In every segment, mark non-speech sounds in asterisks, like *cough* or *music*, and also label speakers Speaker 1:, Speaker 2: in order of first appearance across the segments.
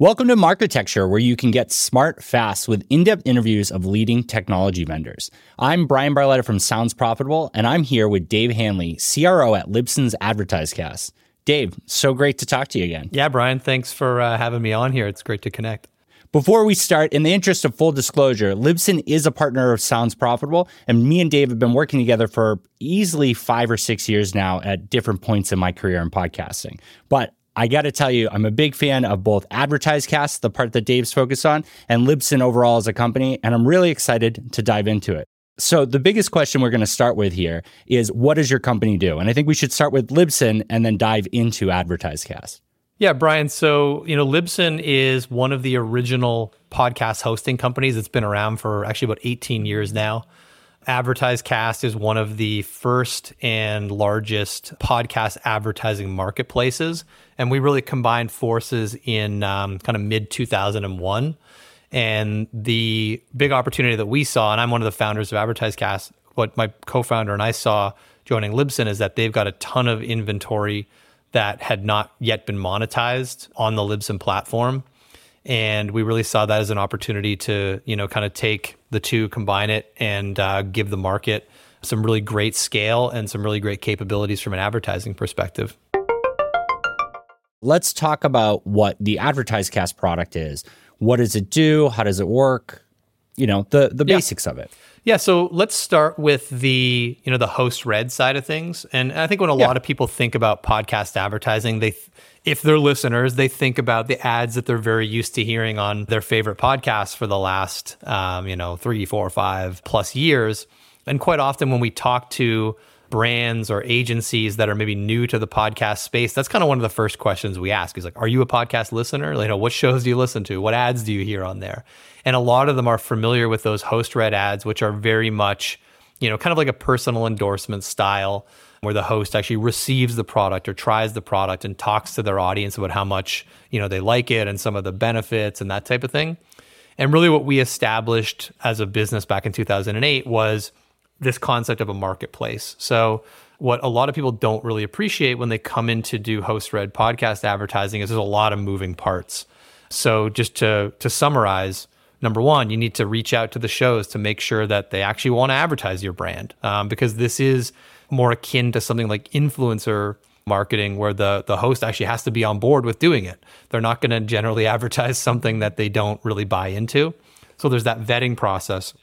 Speaker 1: Welcome to Marketecture, where you can get smart fast with in depth interviews of leading technology vendors. I'm Bryan Barletta from Sounds Profitable, and I'm here with Dave Hanley, CRO at Libsyn's AdvertiseCast. Dave, so great to talk to you again.
Speaker 2: Yeah, Bryan, thanks for uh, having me on here. It's great to connect.
Speaker 1: Before we start, in the interest of full disclosure, Libsyn is a partner of Sounds Profitable, and me and Dave have been working together for easily five or six years now at different points in my career in podcasting. But I got to tell you, I'm a big fan of both AdvertiseCast, the part that Dave's focused on, and Libsyn overall as a company, and I'm really excited to dive into it. So, the biggest question we're going to start with here is what does your company do? And I think we should start with Libsyn and then dive into AdvertiseCast.
Speaker 2: Yeah, Bryan. So, you know, Libsyn is one of the original podcast hosting companies. It's been around for actually about 18 years now. AdvertiseCast is one of the first and largest podcast advertising marketplaces. And we really combined forces in um, kind of mid 2001. And the big opportunity that we saw, and I'm one of the founders of AdvertiseCast, what my co founder and I saw joining Libsyn is that they've got a ton of inventory that had not yet been monetized on the Libsyn platform and we really saw that as an opportunity to you know kind of take the two combine it and uh, give the market some really great scale and some really great capabilities from an advertising perspective.
Speaker 1: Let's talk about what the AdvertiseCast product is. What does it do? How does it work you know the the basics of it
Speaker 2: yeah, so let's start with the you know the host read side of things, and I think when a yeah. lot of people think about podcast advertising, they if they're listeners, they think about the ads that they're very used to hearing on their favorite podcasts for the last, um, you know, three, four, five plus years. And quite often when we talk to brands or agencies that are maybe new to the podcast space, that's kind of one of the first questions we ask is like, are you a podcast listener? You know, what shows do you listen to? What ads do you hear on there? And a lot of them are familiar with those host read ads, which are very much, you know, kind of like a personal endorsement style where the host actually receives the product or tries the product and talks to their audience about how much you know they like it and some of the benefits and that type of thing. And really, what we established as a business back in 2008 was this concept of a marketplace. So, what a lot of people don't really appreciate when they come in to do host read podcast advertising is there's a lot of moving parts. So, just to to summarize, number one, you need to reach out to the shows to make sure that they actually want to advertise your brand, um, because this is more akin to something like influencer marketing where the the host actually has to be on board with doing it. They're not going to generally *laughs* advertise something that they don't really buy into. So there's that vetting process.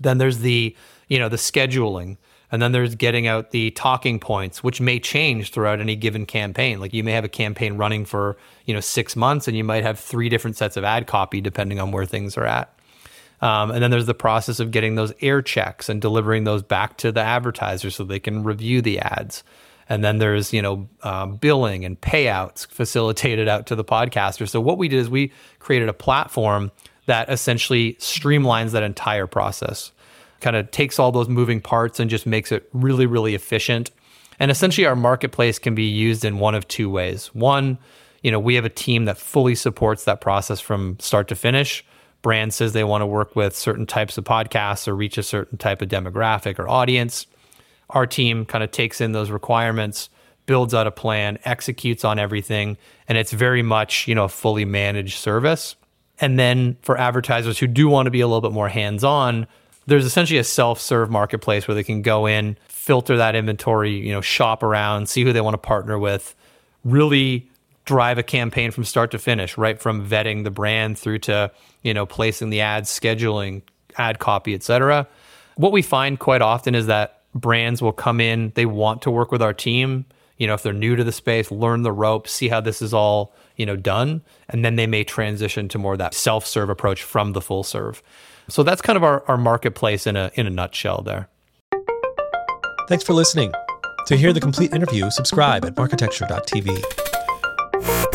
Speaker 2: Then there's the, you know, the scheduling. And then there's getting out the talking points, which may change throughout any given campaign. Like you may have a campaign running for, you know, six months and you might have three different sets of ad copy depending on where things are at. Um, and then there's the process of getting those air checks and delivering those back to the advertiser so they can review the ads. And then there's you know um, billing and payouts facilitated out to the podcaster. So what we did is we created a platform that essentially streamlines that entire process, kind of takes all those moving parts and just makes it really really efficient. And essentially, our marketplace can be used in one of two ways. One, you know, we have a team that fully supports that process from start to finish brand says they want to work with certain types of podcasts or reach a certain type of demographic or audience. Our team kind of takes in those requirements, builds out a plan, executes on everything, and it's very much, you know, a fully managed service. And then for advertisers who do want to be a little bit more hands-on, there's essentially a self-serve marketplace where they can go in, filter that inventory, you know, shop around, see who they want to partner with, really drive a campaign from start to finish, right from vetting the brand through to you know placing the ads, scheduling, ad copy, etc. What we find quite often is that brands will come in, they want to work with our team. You know, if they're new to the space, learn the ropes, see how this is all you know done, and then they may transition to more that self-serve approach from the full serve. So that's kind of our, our marketplace in a in a nutshell there.
Speaker 3: Thanks for listening. To hear the complete interview, subscribe at marketecture.tv.